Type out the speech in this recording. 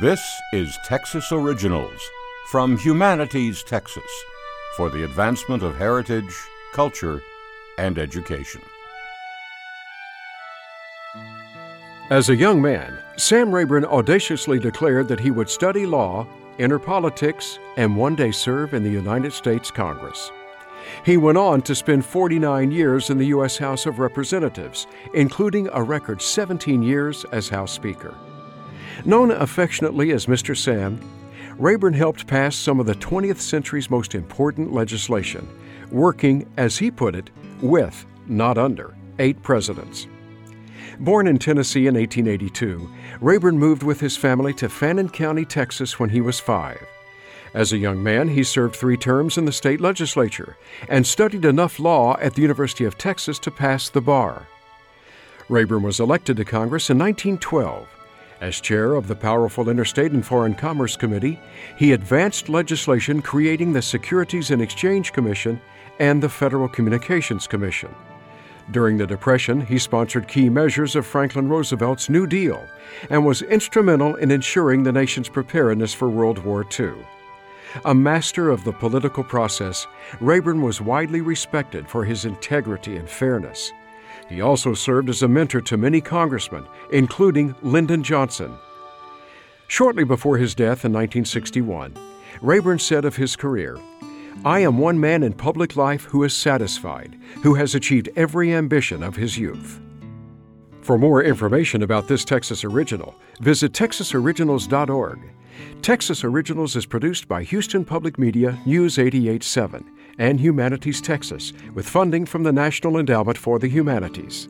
This is Texas Originals from Humanities Texas for the advancement of heritage, culture, and education. As a young man, Sam Rayburn audaciously declared that he would study law, enter politics, and one day serve in the United States Congress. He went on to spend 49 years in the U.S. House of Representatives, including a record 17 years as House Speaker. Known affectionately as Mr. Sam, Rayburn helped pass some of the 20th century's most important legislation, working, as he put it, with, not under, eight presidents. Born in Tennessee in 1882, Rayburn moved with his family to Fannin County, Texas when he was five. As a young man, he served three terms in the state legislature and studied enough law at the University of Texas to pass the bar. Rayburn was elected to Congress in 1912. As chair of the powerful Interstate and Foreign Commerce Committee, he advanced legislation creating the Securities and Exchange Commission and the Federal Communications Commission. During the Depression, he sponsored key measures of Franklin Roosevelt's New Deal and was instrumental in ensuring the nation's preparedness for World War II. A master of the political process, Rayburn was widely respected for his integrity and fairness. He also served as a mentor to many congressmen, including Lyndon Johnson. Shortly before his death in 1961, Rayburn said of his career, I am one man in public life who is satisfied, who has achieved every ambition of his youth. For more information about this Texas Original, visit texasoriginals.org. Texas Originals is produced by Houston Public Media News 887 and Humanities Texas with funding from the National Endowment for the Humanities.